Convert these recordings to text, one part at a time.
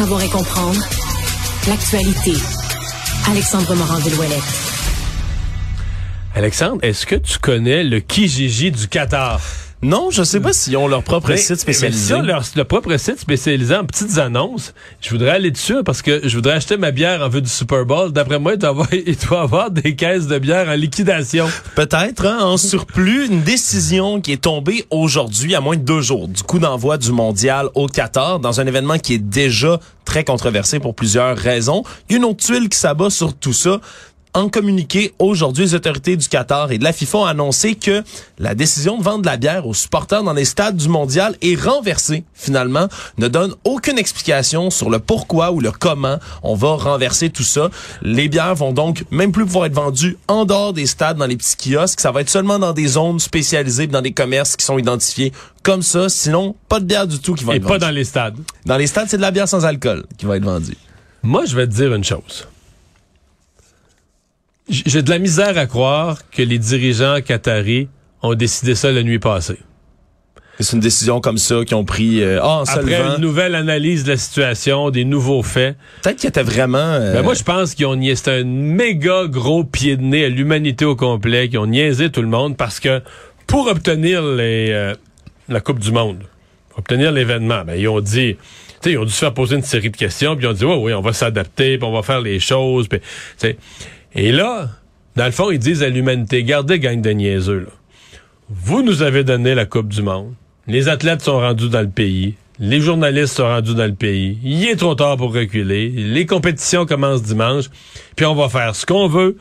savoir et comprendre l'actualité. Alexandre Morand-Villouellette. Alexandre, est-ce que tu connais le Kijiji du Qatar? Non, je sais pas s'ils ont leur propre Mais- site spécialisé. mais ça, leur, leur propre site spécialisé en petites annonces. Je voudrais aller dessus parce que je voudrais acheter ma bière en vue du Super Bowl. D'après moi, il doit, avoir, il doit avoir des caisses de bière en liquidation. Peut-être, hein, en surplus, une décision qui est tombée aujourd'hui à moins de deux jours du coup d'envoi du mondial au Qatar dans un événement qui est déjà très controversé pour plusieurs raisons. Il y a une autre tuile qui s'abat sur tout ça. En communiqué aujourd'hui, les autorités du Qatar et de la FIFA ont annoncé que la décision de vendre de la bière aux supporters dans les stades du mondial est renversée finalement, ne donne aucune explication sur le pourquoi ou le comment on va renverser tout ça. Les bières vont donc même plus pouvoir être vendues en dehors des stades dans les petits kiosques, ça va être seulement dans des zones spécialisées, dans des commerces qui sont identifiés comme ça, sinon pas de bière du tout qui va Et être pas vendue. dans les stades. Dans les stades, c'est de la bière sans alcool qui va être vendue. Moi, je vais te dire une chose. J'ai de la misère à croire que les dirigeants qataris ont décidé ça la nuit passée. C'est une décision comme ça qu'ils ont pris euh, ah, en Après une nouvelle analyse de la situation, des nouveaux faits, Peut-être qu'il était vraiment euh, Ben moi, je pense qu'ils ont niaisé. C'est un méga gros pied de nez à l'humanité au complet, qui ont niaisé tout le monde parce que pour obtenir les, euh, la Coupe du Monde, pour obtenir l'événement, ben, ils ont dit, tu sais, ils ont dû se faire poser une série de questions, puis ils ont dit, oui, oui, on va s'adapter, puis on va faire les choses, puis. Et là, dans le fond, ils disent à l'humanité, gardez gang de niaiseux. Vous nous avez donné la Coupe du Monde. Les athlètes sont rendus dans le pays. Les journalistes sont rendus dans le pays. Il est trop tard pour reculer. Les compétitions commencent dimanche. Puis on va faire ce qu'on veut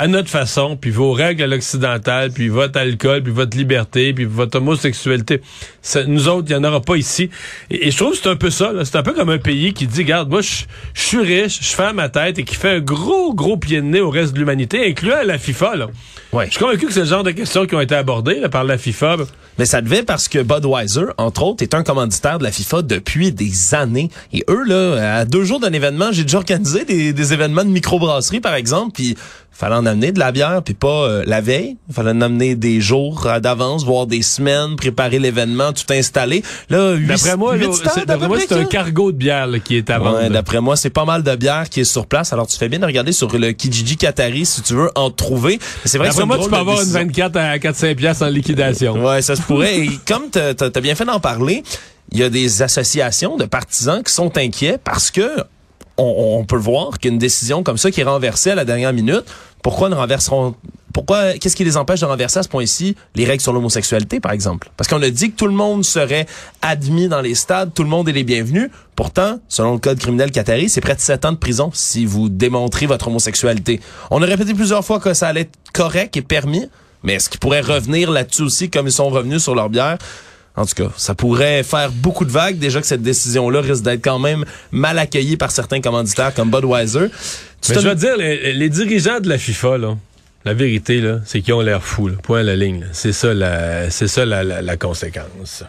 à notre façon, puis vos règles à l'occidental, puis votre alcool, puis votre liberté, puis votre homosexualité. Ça, nous autres, il n'y en aura pas ici. Et, et je trouve que c'est un peu ça. là. C'est un peu comme un pays qui dit, regarde, moi, je suis riche, je fais à ma tête, et qui fait un gros, gros pied de nez au reste de l'humanité, incluant la FIFA. Là. Ouais. Je suis convaincu que c'est le genre de questions qui ont été abordées là, par la FIFA. Mais ça devait parce que Budweiser, entre autres, est un commanditaire de la FIFA depuis des années. Et eux, là, à deux jours d'un événement, j'ai déjà organisé des, des événements de microbrasserie, par exemple, puis fallait en amener de la bière, puis pas euh, la veille. fallait en amener des jours euh, d'avance, voire des semaines, préparer l'événement, tout installer. Là, D'après moi, c'est- un cargo de bière là, qui est à vendre. Ouais, d'après moi, c'est pas mal de bière qui est sur place. Alors, tu fais bien de regarder sur le Kijiji Qatari si tu veux en trouver. C'est vrai que c'est D'après moi, tu peux avoir une décision. 24 à 4-5 piastres en liquidation. Ouais, ça se pourrait. Et comme t'as as bien fait d'en parler, il y a des associations de partisans qui sont inquiets parce que on, on peut voir qu'une décision comme ça qui est renversée à la dernière minute, pourquoi ne renverseront pourquoi qu'est-ce qui les empêche de renverser à ce point-ci les règles sur l'homosexualité par exemple? Parce qu'on a dit que tout le monde serait admis dans les stades, tout le monde est les bienvenus. Pourtant, selon le code criminel qatari, c'est près de 7 ans de prison si vous démontrez votre homosexualité. On a répété plusieurs fois que ça allait être correct et permis, mais est-ce qu'ils pourraient revenir là-dessus aussi comme ils sont revenus sur leur bière? En tout cas, ça pourrait faire beaucoup de vagues. Déjà que cette décision-là risque d'être quand même mal accueillie par certains commanditaires comme Budweiser. Tu Mais te- je veux dire, les, les dirigeants de la FIFA, là, la vérité, là, c'est qu'ils ont l'air fous. là. Point à la ligne. là. C'est ça, la, c'est ça la, la- la conséquence.